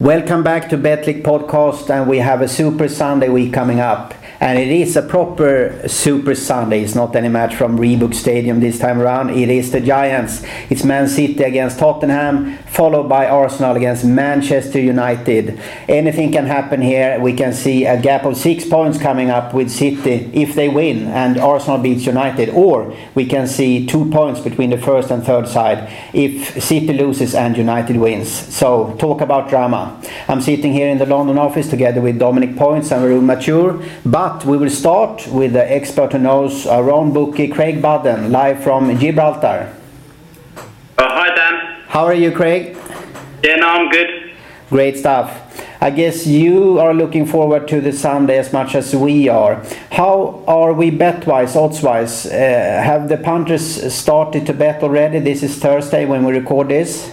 Welcome back to Betclic Podcast, and we have a Super Sunday week coming up and it is a proper Super Sunday. It's not any match from Reebok Stadium this time around. It is the Giants. It's Man City against Tottenham, followed by Arsenal against Manchester United. Anything can happen here. We can see a gap of six points coming up with City if they win and Arsenal beats United, or we can see two points between the first and third side if City loses and United wins. So talk about drama. I'm sitting here in the London office together with Dominic Poyntz and Varun Mathure, but but we will start with the expert who knows our own bookie, Craig Budden, live from Gibraltar. Oh, hi, Dan. How are you, Craig? Yeah, no, I'm good. Great stuff. I guess you are looking forward to the Sunday as much as we are. How are we bet-wise, odds-wise? Uh, have the punters started to bet already? This is Thursday when we record this.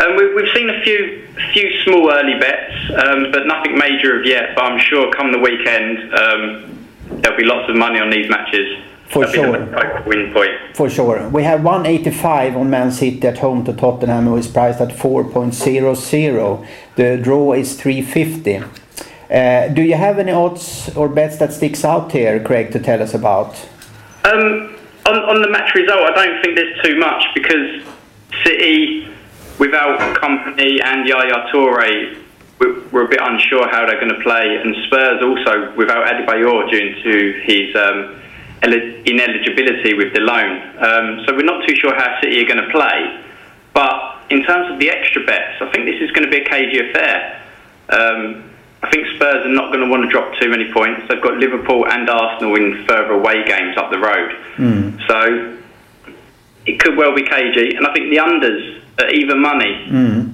Um, we, have seen a few few small early bets, um, but nothing major of yet. But I'm sure come the weekend um, there'll be lots of money on these matches. For That'll sure. Win point. For sure. We have 185 on Man City at home to Tottenham, who is priced at 4.00. The draw is 350. Uh, do you have any odds or bets that sticks out here, Craig, to tell us about? Um, on, on the match result, I don't think there's too much because City without Kompany and Yaya Toure, we're a bit unsure how they're going to play. And Spurs also without Adebayor due to his um, ineligibility with the loan. Um, so we're not too sure how City are going to play. But in terms of the extra bets, I think this is going to be a cagey affair. Um, I think Spurs are not going to want to drop too many points. They've got Liverpool and Arsenal in further away games up the road. Mm. So it could well be cagey. And I think the unders at even money mm.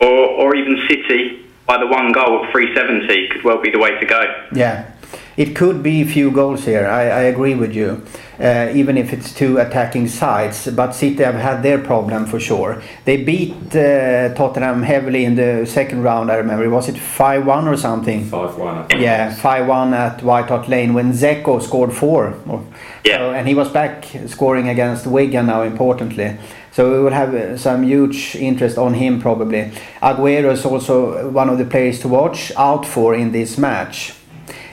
or, or even City by the one goal at 370 could well be the way to go. Yeah, it could be a few goals here. I, I agree with you. Uh, even if it's two attacking sides, but City have had their problem for sure. They beat uh, Tottenham heavily in the second round. I remember. Was it five one or something? Five one. Yeah, five one at White Hart Lane when Dzeko scored four. Yeah. So, and he was back scoring against Wigan now. Importantly. So we will have uh, some huge interest on him probably. Aguero is also one of the players to watch out for in this match.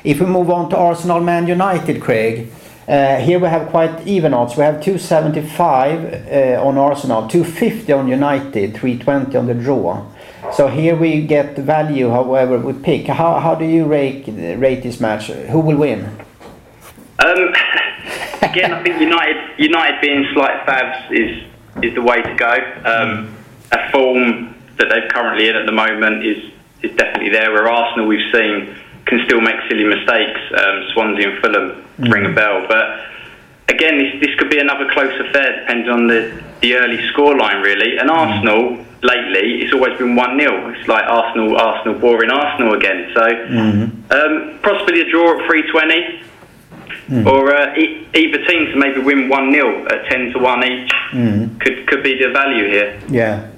If we move on to Arsenal Man United, Craig, uh, here we have quite even odds. We have 275 uh, on Arsenal, 250 on United, 320 on the draw. So here we get value, however we pick. How, how do you rate, rate this match? Who will win? Um, again, I think United United being slight fabs is is the way to go. Um, a form that they're currently in at the moment is is definitely there. Where Arsenal we've seen can still make silly mistakes. Um, Swansea and Fulham mm. ring a bell, but again, this, this could be another close affair depending on the, the early scoreline, really. And mm. Arsenal lately, it's always been one 0 It's like Arsenal, Arsenal, boring Arsenal again. So mm-hmm. um, possibly a draw at three twenty. Mm. Or uh, either team to maybe win 1 0 at 10 to 1 each mm. could, could be the value here. Yeah,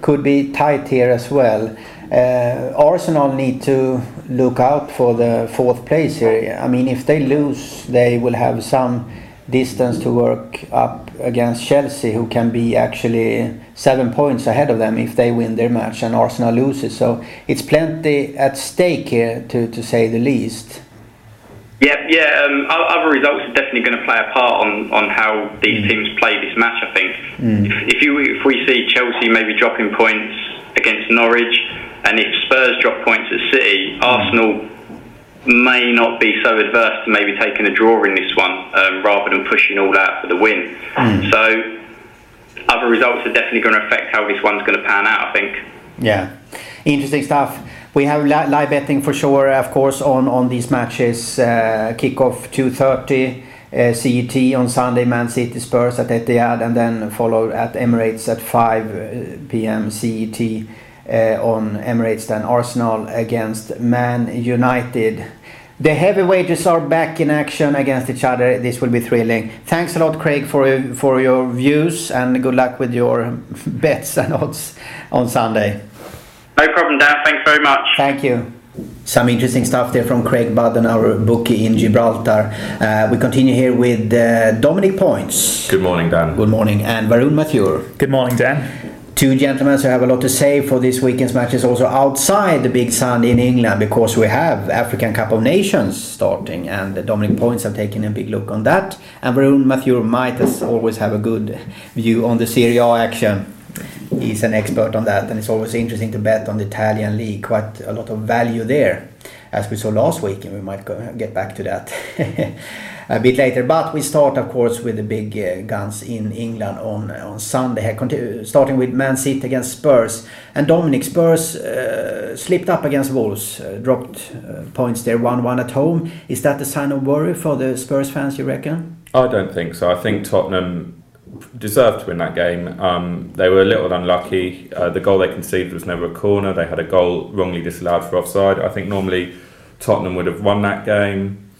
could be tight here as well. Uh, Arsenal need to look out for the fourth place here. I mean, if they lose, they will have some distance to work up against Chelsea, who can be actually seven points ahead of them if they win their match and Arsenal loses. So it's plenty at stake here, to, to say the least. Yeah, yeah. Um, other results are definitely going to play a part on, on how these mm. teams play this match. I think mm. if, if you if we see Chelsea maybe dropping points against Norwich, and if Spurs drop points at City, mm. Arsenal may not be so adverse to maybe taking a draw in this one um, rather than pushing all out for the win. Mm. So other results are definitely going to affect how this one's going to pan out. I think. Yeah, interesting stuff. We have live betting for sure, of course, on, on these matches. Uh, kickoff 2.30 uh, CET on Sunday, Man City Spurs at Etihad, and then followed at Emirates at 5 uh, p.m. CET uh, on Emirates. Then Arsenal against Man United. The heavyweights are back in action against each other. This will be thrilling. Thanks a lot, Craig, for for your views, and good luck with your bets and odds on Sunday. No problem, Dan. Thanks very much. Thank you. Some interesting stuff there from Craig Budden, our bookie in Gibraltar. Uh, we continue here with uh, Dominic Poyntz. Good morning, Dan. Good morning. And Varun Mathure. Good morning, Dan. two gentlemen who have a lot to say for this weekend's matches also outside the big sun in England because we have African Cup of Nations starting and Dominic Poyntz have taken a big look on that and Varun Mathure might as always have a good view on the Serie A action. He's an expert on that and it's always interesting to bet on the Italian league. Quite a lot of value there as we saw last week and we might go, get back to that. a bit later. But we start, of course, with the big uh, guns in England on on Sunday. starting with Man City against Spurs. And Dominic Spurs uh, slipped up against Wolves, uh, dropped uh, points there, 1-1 at home. Is that a sign of worry for the Spurs fans, you reckon? I don't think so. I think Tottenham deserved to win that game. Um, they were a little unlucky. Uh, the goal they conceded was never a corner. They had a goal wrongly disallowed for offside. I think normally Tottenham would have won that game.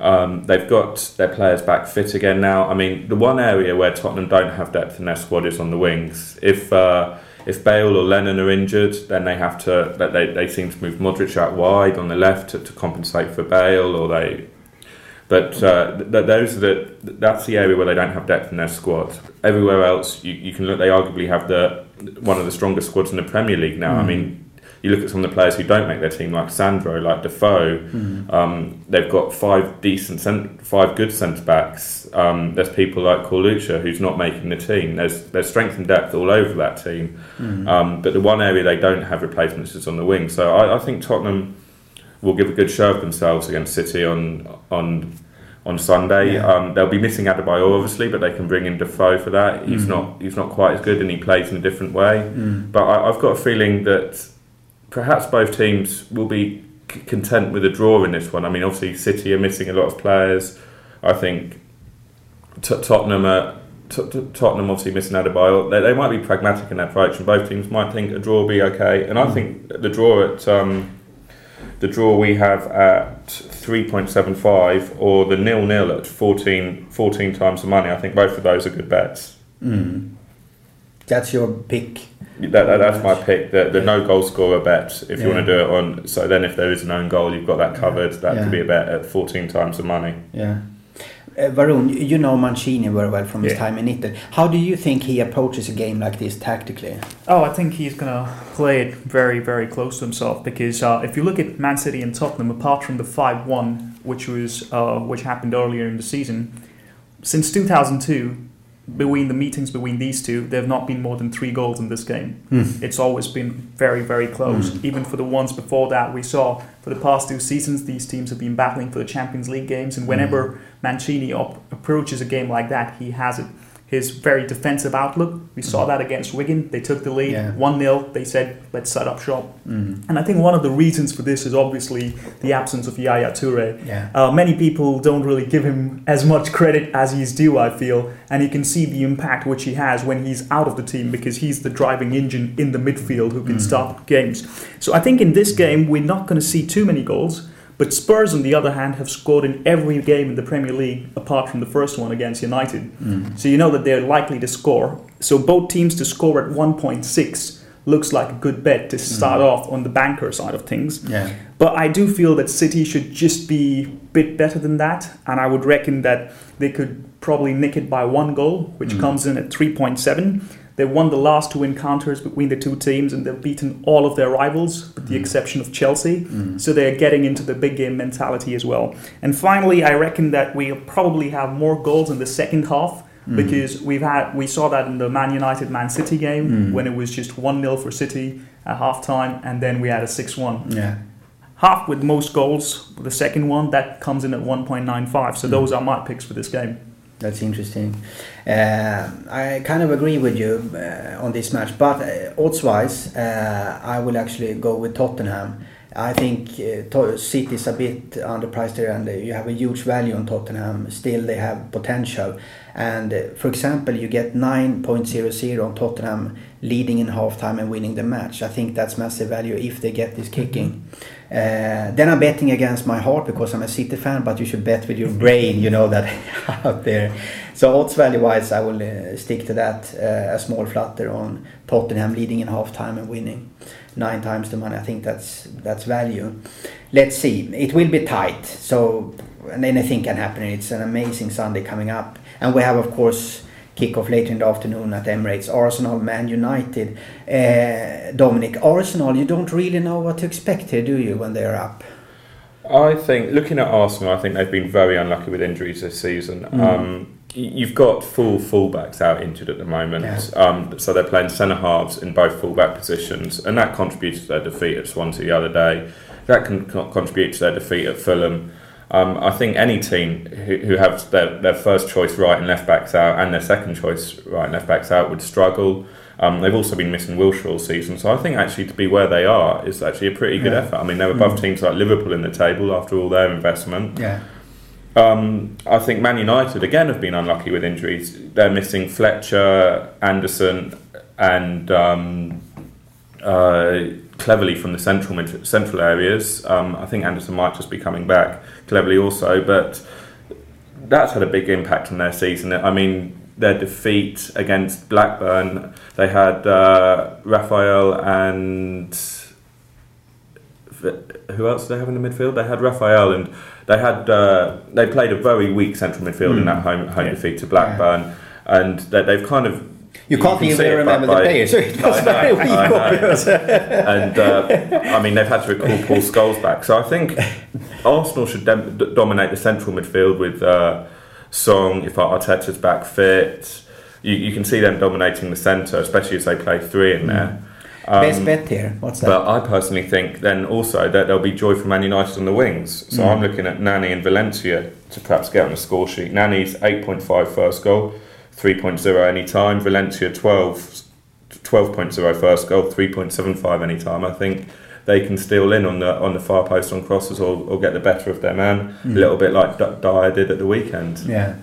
Um, they've got their players back fit again now. I mean, the one area where Tottenham don't have depth in their squad is on the wings. If uh, if Bale or Lennon are injured, then they have to. They, they seem to move Modric out wide on the left to, to compensate for Bale, or they. But uh, th- those are the that's the area where they don't have depth in their squad. Everywhere else, you, you can look. They arguably have the one of the strongest squads in the Premier League now. Mm. I mean, you look at some of the players who don't make their team, like Sandro, like Defoe. Mm. Um, they've got five decent, cent- five good centre backs. Um, there's people like Corluka who's not making the team. There's there's strength and depth all over that team. Mm. Um, but the one area they don't have replacements is on the wing. So I, I think Tottenham will give a good show of themselves against City on on on Sunday. Yeah. Um, they'll be missing Adebayor obviously, but they can bring in Defoe for that. He's mm. not he's not quite as good, and he plays in a different way. Mm. But I, have got a feeling that perhaps both teams will be c- content with a draw in this one. I mean, obviously City are missing a lot of players. I think t- Tottenham are. T- t- Tottenham obviously missing Adebayor. They, they might be pragmatic in their approach, and both teams might think a draw will be okay. And I mm. think the draw at um, the draw we have at 3.75 or the nil nil at 14, 14 times the money. I think both of those are good bets. Mm. That's your pick. That, that, that's my pick. The, the no goal scorer bet. If you want to do it on, so then if there is an own goal, you've got that covered. That yeah. could be a bet at fourteen times the money. Yeah. Uh, Varun, you know Mancini very well from his yeah. time in Italy. How do you think he approaches a game like this tactically? Oh, I think he's going to play it very, very close to himself because uh, if you look at Man City and Tottenham, apart from the five-one, which was uh, which happened earlier in the season, since 2002 between the meetings between these two, there have not been more than three goals in this game. Mm. It's always been very, very close. Mm. Even for the ones before that, we saw for the past two seasons, these teams have been battling for the Champions League games, and whenever mm. Mancini op- approaches a game like that, he has it his very defensive outlook. We saw mm. that against Wigan. They took the lead 1 yeah. 0. They said, let's set up shop. Mm. And I think one of the reasons for this is obviously the absence of Yaya Toure. Yeah. Uh, many people don't really give him as much credit as he's due, I feel. And you can see the impact which he has when he's out of the team because he's the driving engine in the midfield who can mm. start games. So I think in this game, we're not going to see too many goals. But Spurs, on the other hand, have scored in every game in the Premier League apart from the first one against United. Mm. So you know that they're likely to score. So both teams to score at 1.6 looks like a good bet to start mm. off on the banker side of things. Yeah. But I do feel that City should just be a bit better than that. And I would reckon that they could probably nick it by one goal, which mm. comes in at 3.7. They won the last two encounters between the two teams and they've beaten all of their rivals, with the mm. exception of Chelsea. Mm. So they're getting into the big game mentality as well. And finally, I reckon that we'll probably have more goals in the second half. Mm. Because we've had we saw that in the Man United Man City game mm. when it was just one 0 for City at half time and then we had a six one. Yeah half with most goals. The second one that comes in at 1.95. So mm. those are my picks for this game. That's interesting. Uh, I kind of agree with you uh, on this match, but uh, odds-wise, uh, I will actually go with Tottenham. I think uh, City is a bit underpriced here, and uh, you have a huge value on Tottenham. Still, they have potential. And uh, for example, you get 9.00 on Tottenham leading in halftime and winning the match. I think that's massive value if they get this kicking. Mm-hmm. Uh, then I'm betting against my heart because I'm a City fan, but you should bet with your brain, you know that out there. So odds value wise, I will uh, stick to that. A small flutter on Tottenham leading in half time and winning nine times the money. I think that's that's value. Let's see. It will be tight. So and anything can happen. It's an amazing Sunday coming up, and we have of course kick-off later in the afternoon at Emirates. Arsenal, Man United. Uh, Dominic, Arsenal, you don't really know what to expect here, do you, when they're up? I think looking at Arsenal, I think they've been very unlucky with injuries this season. Mm. Um, you've got full fullbacks out injured at the moment, yeah. um, so they're playing centre halves in both fullback positions, and that contributed to their defeat at Swansea the other day. That can contribute to their defeat at Fulham. Um, I think any team who, who have their, their first choice right and left backs out and their second choice right and left backs out would struggle. Um, they've also been missing Wilshere all season, so I think actually to be where they are is actually a pretty good yeah. effort. I mean, they're above mm. teams like Liverpool in the table after all their investment. Yeah. Um, I think Man United again have been unlucky with injuries. They're missing Fletcher, Anderson, and um, uh, Cleverley from the central central areas. Um, I think Anderson might just be coming back. Cleverley also, but that's had a big impact on their season. I mean, their defeat against Blackburn, they had uh, Raphael and who else did they have in the midfield? They had Raphael and they had uh, they played a very weak central midfield mm. in that home home yeah. defeat to Blackburn, yeah. and they, they've kind of you can't you even remember the players. it was very weak. and uh, I mean, they've had to recall Paul Scholes back. So I think Arsenal should dem- dominate the central midfield with uh, Song. If Arteta's back fit, you, you can see them dominating the centre, especially as they play three in there. Um, Best bet here. What's that? But I personally think then also that there'll be joy from Man United on the wings. So mm. I'm looking at Nani and Valencia to perhaps get on the score sheet. Nani's 8.5 first goal, 3.0 any time. Valencia 12, 12.0 first goal, 3.75 any time. I think they can steal in on the on the far post on crosses or, or get the better of their man, mm. a little bit like Dyer did at the weekend. Yeah.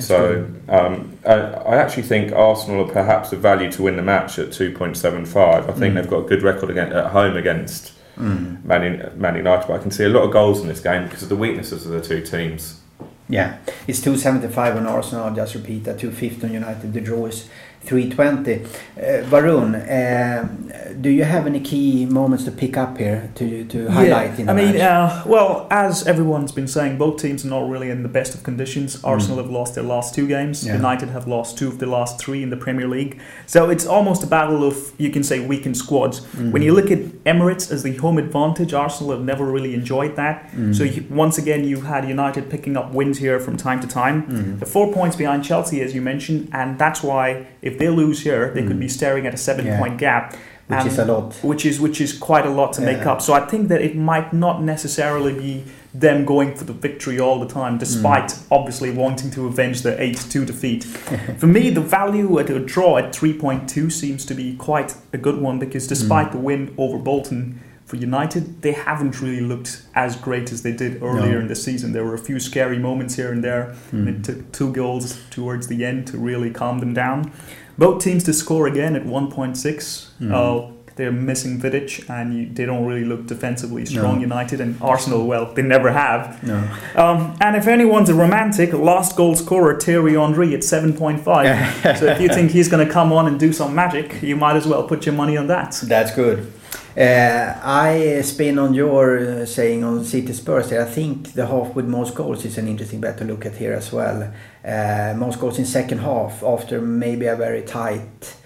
So um, I, I, actually think Arsenal are perhaps a value to win the match at 2.75. I think mm. they've got a good record against, at home against mm. Man, Man United, but I can see a lot of goals in this game because of the weaknesses of the two teams. Yeah, it's 275 on Arsenal, I'll just repeat that, 250 on United. The draw is 320. Uh, Varun, uh, do you have any key moments to pick up here to, to highlight yeah, in the I mean, uh, well, as everyone's been saying, both teams are not really in the best of conditions. Mm. Arsenal have lost their last two games. Yeah. United have lost two of the last three in the Premier League. So it's almost a battle of, you can say, weakened squads. Mm. When you look at Emirates as the home advantage, Arsenal have never really enjoyed that. Mm. So you, once again, you've had United picking up wins here from time to time. Mm. The four points behind Chelsea, as you mentioned, and that's why if they lose here, they mm. could be staring at a seven yeah. point gap. Which is a lot. Which is which is quite a lot to yeah. make up. So I think that it might not necessarily be them going for the victory all the time, despite mm. obviously wanting to avenge the 8 2 defeat. for me, the value at a draw at 3.2 seems to be quite a good one because despite mm. the win over Bolton, for United, they haven't really looked as great as they did earlier no. in the season. There were a few scary moments here and there, mm. and it took two goals towards the end to really calm them down. Both teams to score again at 1.6. Mm. Uh, they're missing Vidic, and you, they don't really look defensively strong. No. United and Arsenal, well, they never have. No. Um, and if anyone's a romantic, last goal scorer Thierry Henry at 7.5. so if you think he's going to come on and do some magic, you might as well put your money on that. That's good. Uh, I spin on your uh, saying on City Spurs there. I think the half with most goals is an interesting bet to look at here as well. Uh, most goals in second half after maybe a very tight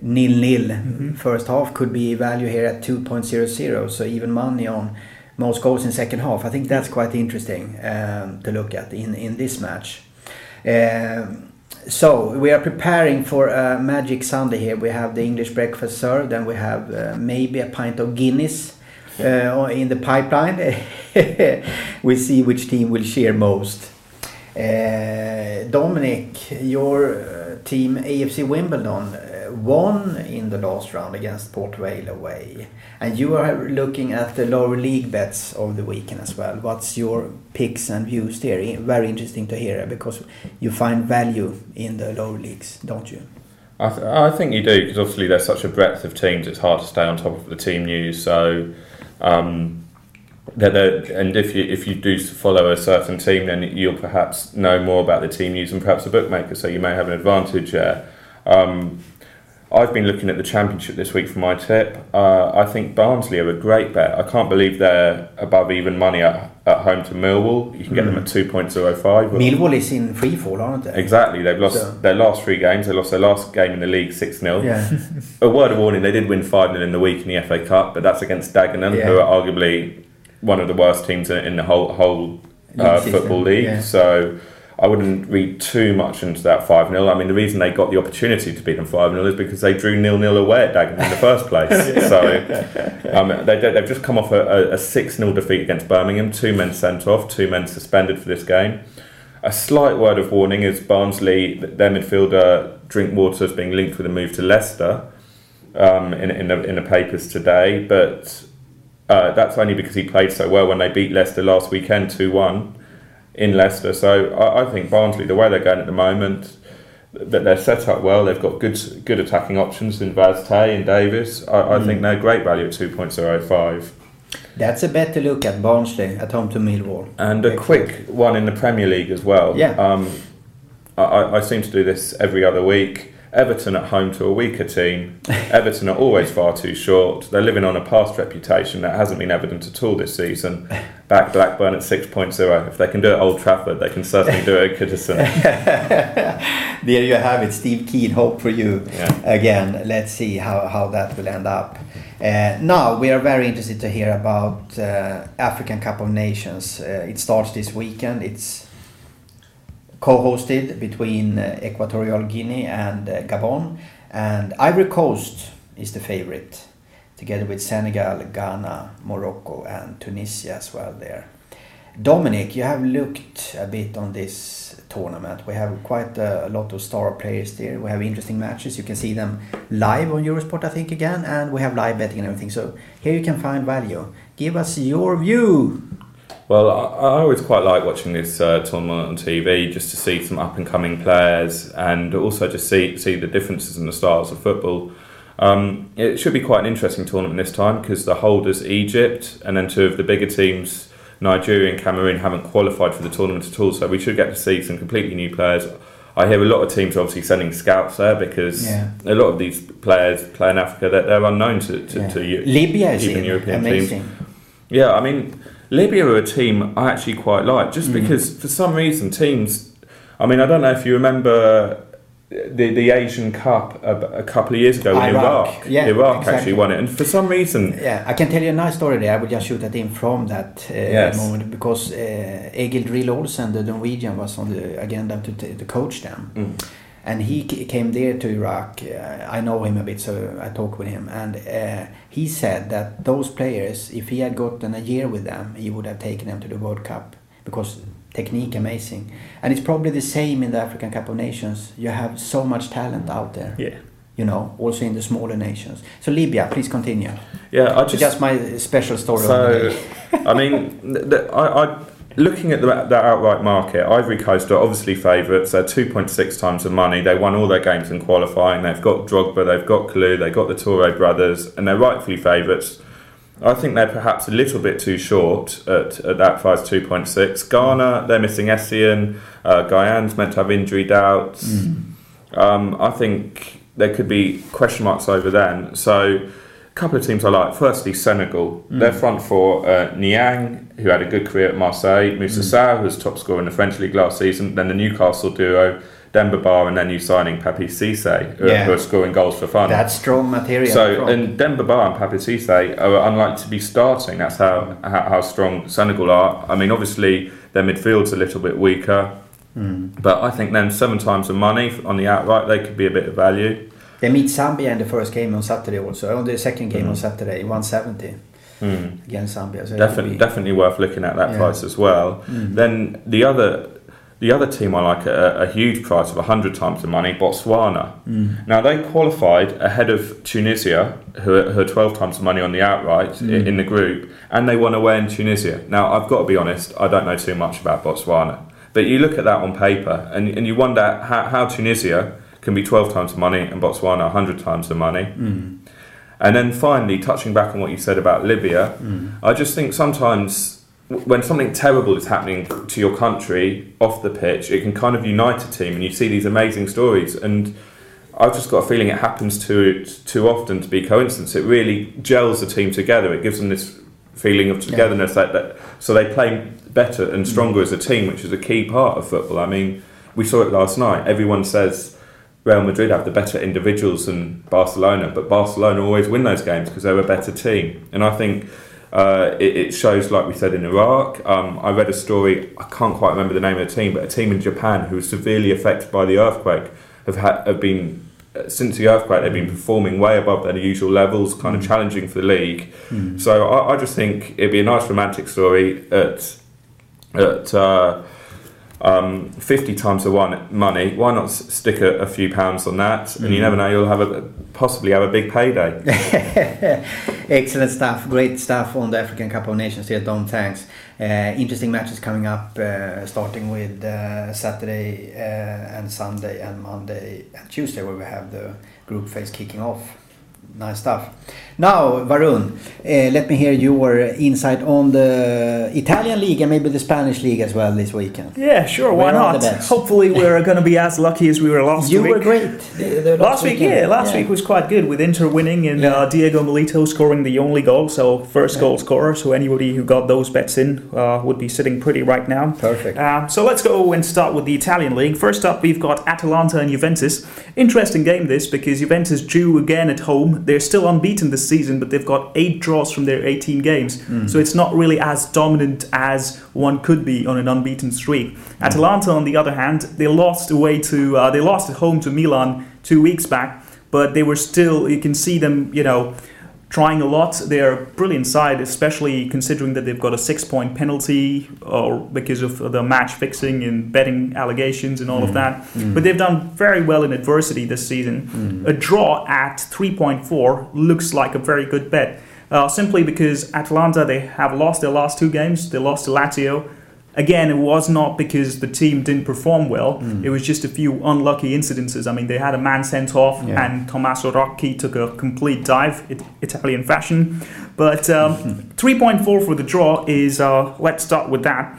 nil-nil mm-hmm. first half could be value here at 2.00 so even money on most goals in second half I think that's quite interesting um, to look at in, in this match um, so we are preparing for a magic Sunday here. We have the English breakfast served, and we have uh, maybe a pint of Guinness uh, in the pipeline. we see which team will share most. Uh, Dominic, your uh, team AFC Wimbledon won in the last round against Port Vale away. And you are looking at the lower league bets of the weekend as well. What's your picks and views there? Very interesting to hear because you find value in the lower leagues, don't you? I, th- I think you do because obviously there's such a breadth of teams. It's hard to stay on top of the team news. So, um, and if you if you do follow a certain team, then you'll perhaps know more about the team news and perhaps a bookmaker. So you may have an advantage there. Um, I've been looking at the championship this week for my tip. Uh, I think Barnsley are a great bet. I can't believe they're above even money at, at home to Millwall. You can get them at two point zero five. Millwall is in free fall, aren't they? Exactly. They've lost So- their last three games. They lost their last game in the league six 0 Yeah. A word of warning: they did win five 0 in the week in the FA Cup, but that's against Dagenham, Yeah. who are arguably one of the worst teams in in the whole whole uh, League football league. yeah. So. I wouldn't read too much into that 5 0. I mean, the reason they got the opportunity to beat them 5 0 is because they drew nil nil away at Dagenham in the first place. so um, they, they've just come off a, a 6 0 defeat against Birmingham, two men sent off, two men suspended for this game. A slight word of warning is Barnsley, their midfielder Drinkwater is being linked with a move to Leicester um, in, in, the, in the papers today, but uh, that's only because he played so well when they beat Leicester last weekend 2 1 in Leicester. So I, I think Barnsley, the way they're going at the moment, that they're set up well. They've got good good attacking options in Vaz Te and Davis. I, I think they're great value at 2.05. That's a bet to look at Barnsley at home to Millwall. And a quick one in the Premier League as well. Yeah. Um, I, I seem to do this every other week. Everton at home to a weaker team. Everton are always far too short. They're living on a past reputation that hasn't been evident at all this season. Back Blackburn at 6.0. If they can do it at Old Trafford, they can certainly do it at Goodison. There you have it, Steve Kean. Hope for you Yeah. again. Let's see how, how that will end up. Uh, now we are very interested to hear about uh, African Cup of Nations. Uh, it starts this weekend. It's co-hosted between uh, Equatorial Guinea and uh, Gabon, and Ivory Coast is the favorite, together with Senegal, Ghana, Morocco, and Tunisia as well there. Dominic, you have looked a bit on this tournament. We have quite a, a lot of star players there. We have interesting matches. You can see them live on Eurosport, I think, again, and we have live betting and everything. So here you can find value. Give us your view. Well, I, I always quite like watching this uh, tournament on TV just to see some up and coming players and also just see see the differences in the styles of football. Um, it should be quite an interesting tournament this time because the holders Egypt and then two of the bigger teams, Nigeria and Cameroon, haven't qualified for the tournament at all. So we should get to see some completely new players. I hear a lot of teams are obviously sending scouts there because Yeah. a lot of these players play in Africa. They're, they're unknown to, to, Yeah. to Libya even in. European Amazing. teams. Yeah, I mean, Libya are a team I actually quite like, just Mm. because for some reason teams. I mean, I don't know if you remember the the Asian Cup a, a couple of years ago when Iraq. Iraq, Yeah, Iraq exactly. actually won it, and for some reason, Yeah, I can tell you a nice story there. I will just shoot that in from that uh, Yes. moment because uh, Egil Drill Olsen, the Norwegian, was on the agenda to, t- to coach them. Mm. And he came there to Iraq. Uh, I know him a bit, so I talked with him. And uh, he said that those players, if he had gotten a year with them, he would have taken them to the World Cup because technique amazing. And it's probably the same in the African Cup of Nations. You have so much talent out there, Yeah. you know, also in the smaller nations. So Libya, please continue. yeah, I just, just my special story the so. I mean, th- th- I, I looking at the, that outright market, Ivory Coast are obviously favourites. They're two point six times the money. They won all their games in qualifying. They've got Drogba, they've got Kalou, they've got the Toure brothers, and they're rightfully favourites. I think they're perhaps a little bit too short at, at that price, 2.6. Ghana, they're missing Essien. Uh, Gyan's meant to have injury doubts. Um, I think there could be question marks over them. So, couple of teams I like. Firstly, Senegal. Their front four, uh, Niang, who had a good career at Marseille, Moussa Sarr, who was top scorer in the French league last season, then the Newcastle duo, Demba Ba, and their new signing, Papiss Cisse, who, Yeah. who are scoring goals for fun. That's strong material. So, from- and Demba Ba and Papiss Cisse are unlikely to be starting. That's how, how, how strong Senegal are. I mean, obviously, their midfield's a little bit weaker. Hmm. But I think then seven times the money on the outright, they could be a bit of value. They meet Zambia in the first game on Saturday also. On the second game Mm. on Saturday, 170 Hmm. against Zambia. So Definitely, be- definitely worth looking at that Yeah. price as well. Mm. Then the other, the other team I like at a, a huge price of hundred times the money, Botswana. Mm. Now they qualified ahead of Tunisia, who are, who are twelve times the money on the outright Mm. in the group, and they won away in Tunisia. Now I've got to be honest, I don't know too much about Botswana, but you look at that on paper and, and you wonder how, how Tunisia can be twelve times the money and Botswana hundred times the money. Mm. And then finally, touching back on what you said about Libya, Mm. I just think sometimes when something terrible is happening to your country off the pitch, it can kind of unite a team, and you see these amazing stories. And I've just got a feeling it happens too too often to be coincidence. It really gels the team together. It gives them this feeling of togetherness that, that so they play better and stronger as a team, which is a key part of football. I mean, we saw it last night. Everyone says Real Madrid have the better individuals than Barcelona, but Barcelona always win those games because they're a better team. And I think uh, it, it, shows, like we said in Iraq. Um, I read a story. I can't quite remember the name of the team, but a team in Japan who was severely affected by the earthquake have had, have been uh, since the earthquake, they've been performing way above their usual levels, kind of mm. challenging for the league. Mm. So I, I, just think it'd be a nice romantic story at at uh, um, 50 times the one money. Why not stick a, a few pounds on that? And you mm. never know, you'll have a possibly have a big payday. Excellent stuff, great stuff on the African Cup of Nations here, Dom. Thanks. Uh, interesting matches coming up, uh, starting with uh, Saturday uh, and Sunday and Monday and Tuesday, where we have the group phase kicking off. Nice stuff. Now, Varun, uh, let me hear your insight on the Italian league and maybe the Spanish league as well this weekend. Yeah, sure. Why not? Hopefully, we're going to be as lucky as we were last you week. You were great. The, the last, last week, yeah. Last yeah. week was quite good with Inter winning and yeah. uh, Diego Milito scoring the only goal. So, first yeah. goal scorer. So, anybody who got those bets in uh, would be sitting pretty right now. Perfect. Uh, so, let's go and start with the Italian league. First up, we've got Atalanta and Juventus. Interesting game this because Juventus drew again at home. They're still unbeaten this season, but they've got eight draws from their 18 games. Mm. So it's not really as dominant as one could be on an unbeaten streak. Mm. Atalanta, on the other hand, they lost away to uh, they lost at home to Milan two weeks back, but they were still. You can see them, you know trying a lot. They're a brilliant side, especially considering that they've got a six point penalty or because of the match fixing and betting allegations and all mm. of that. Mm. But they've done very well in adversity this season. Mm. A draw at 3.4 looks like a very good bet. Uh, simply because Atalanta they have lost their last two games. They lost to Lazio again, it was not because the team didn't perform well. Mm. It was just a few unlucky incidences. I mean, they had a man sent off, yeah. and Tommaso Rocchi took a complete dive, it, Italian fashion. But um, 3.4 for the draw is, uh, let's start with that.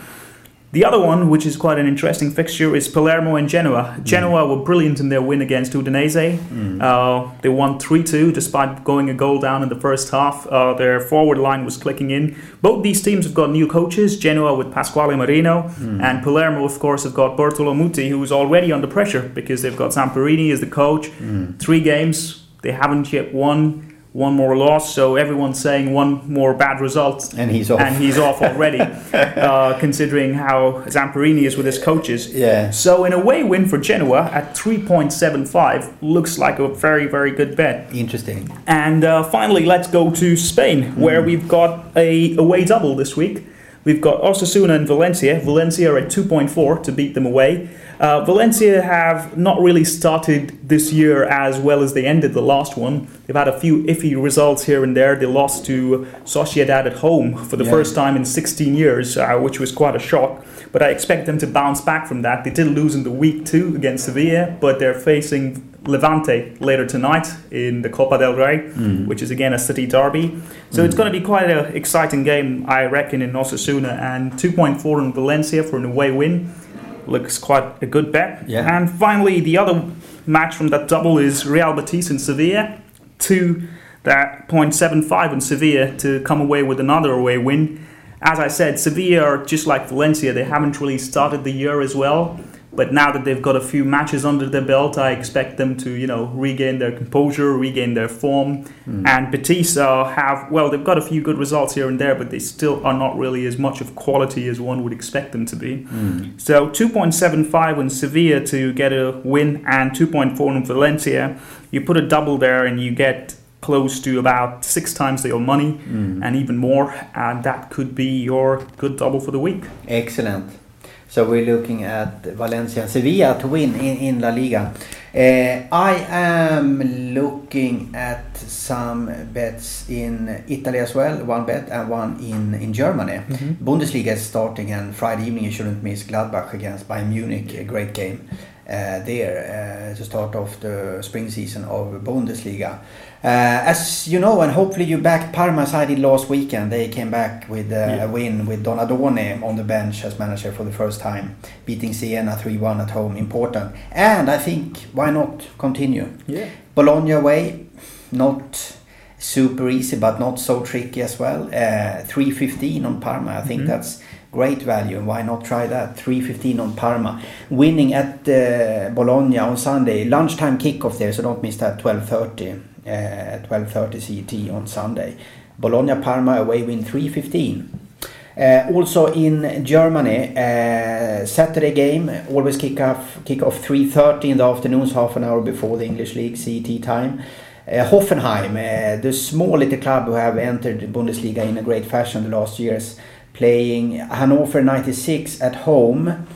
The other one, which is quite an interesting fixture, is Palermo and Genoa. Genoa mm. were brilliant in their win against Udinese. Mm. Uh, they won 3 2 despite going a goal down in the first half. Uh, their forward line was clicking in. Both these teams have got new coaches Genoa with Pasquale Marino, mm. and Palermo, of course, have got Bortolo Mutti, who is already under pressure because they've got Zamparini as the coach. Mm. Three games, they haven't yet won one more loss, so everyone's saying one more bad result, and he's off, and he's off already. uh, considering how Zamparini is with his coaches, yeah. So in a way, win for Genoa at three point seven five looks like a very very good bet. Interesting. And uh, finally, let's go to Spain, mm. where we've got a away double this week. We've got Osasuna and Valencia. Valencia are at 2.4 to beat them away. Uh, Valencia have not really started this year as well as they ended the last one. They've had a few iffy results here and there. They lost to Sociedad at home for the yeah. first time in 16 years, uh, which was quite a shock. But I expect them to bounce back from that. They did lose in the week two against Sevilla, but they're facing Levante later tonight in the Copa del Rey, mm. which is again a city derby. So mm. it's going to be quite an exciting game, I reckon, in Osasuna. And 2.4 in Valencia for an away win looks quite a good bet. Yeah. And finally, the other match from that double is Real Betis and Sevilla. Two that 0.75 in Sevilla to come away with another away win. As I said, Sevilla are just like Valencia, they haven't really started the year as well. But now that they've got a few matches under their belt, I expect them to, you know, regain their composure, regain their form. Mm. And Betis uh, have, well, they've got a few good results here and there, but they still are not really as much of quality as one would expect them to be. Mm. So 2.75 in Sevilla to get a win and 2.4 in Valencia. You put a double there and you get close to about six times your money mm. and even more. And that could be your good double for the week. Excellent. So we're looking at Valencia and Sevilla to win in, in La Liga. Uh, I am looking at some bets in Italy as well, one bet and one in, in Germany. Mm -hmm. Bundesliga is starting and Friday evening you shouldn't miss Gladbach against Bayern Munich, a great game. uh, there uh, to start off the spring season of Bundesliga. Uh, as you know, and hopefully you backed Parma as I did last weekend. They came back with uh, Yeah. a win with Donadoni on the bench as manager for the first time, beating Siena 3-1 at home. Important. And I think why not continue? Yeah. Bologna away, not super easy, but not so tricky as well. Uh, 315 on Parma, I think Mhm. that's great value. Why not try that? 315 on Parma, winning at uh, Bologna on Sunday. Lunchtime kickoff there, so don't miss that. 12:30, uh, 12:30 CET on Sunday. Bologna Parma away win 315. Uh, also in Germany, uh, Saturday game always kick off kick off 3:30 in the afternoons, half an hour before the English League CET time. Uh, Hoffenheim, uh, the small little club who have entered Bundesliga in a great fashion the last years, playing Hannover 96 at home.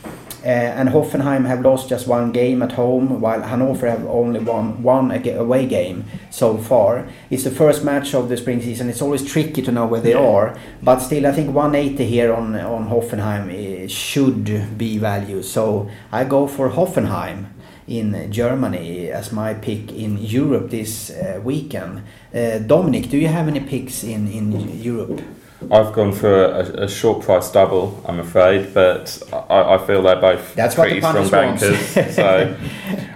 Uh, and Hoffenheim have lost just one game at home, while Hannover have only won one away game so far. It's the first match of the spring season. It's always tricky to know where they Yeah. are, but still, I think 180 here on on Hoffenheim eh, should be value. So I go for Hoffenheim in Germany as my pick in Europe this uh, weekend. Uh, Dominic, do you have any picks in in Europe? I've gone for a, a short price double, I'm afraid, but I, I feel they're both That's pretty strong bankers. so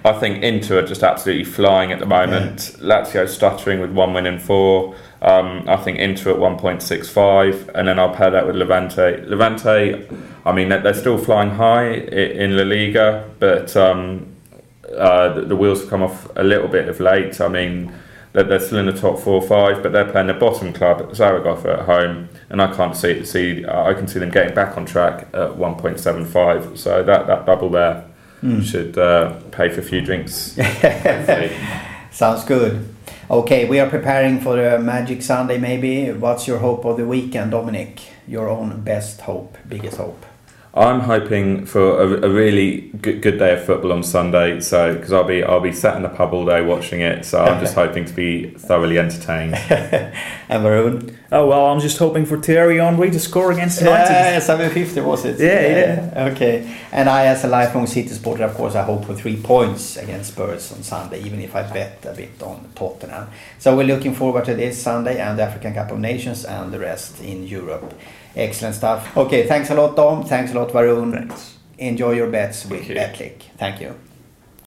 I think Inter are just absolutely flying at the moment. Lazio stuttering with one win in four. Um, I think Inter at 1.65, and then I'll pair that with Levante. Levante, I mean, they're, they're still flying high in La Liga, but um, uh, the, the wheels have come off a little bit of late. I mean, they're, they're still in the top four or five, but they're playing the bottom club, Zaragoza, at home, and I can't see see I can see them getting back on track at 1.75. So that, that double there Hmm. should uh, pay for a few drinks. Sounds good. Okay, we are preparing for the Magic Sunday maybe. What's your hope of the weekend, Dominic? Your own best hope, biggest hope. I'm hoping for a, a really good, good day of football on Sunday. So because I'll be I'll be sat in the pub all day watching it. So I'm just hoping to be thoroughly entertained. and Varun? Oh well, I'm just hoping for Thierry Henry to score against United. Yeah, 750 was it? Yeah, yeah. Okay. And I, as a lifelong City supporter, of course, I hope for three points against Spurs on Sunday, even if I bet a bit on Tottenham. So we're looking forward to this Sunday and the African Cup of Nations and the rest in Europe. Excellent stuff. Okay, thanks a lot, Dom. Thanks a lot, Varun. Thanks. Enjoy your bets with. Betclic. Thank you.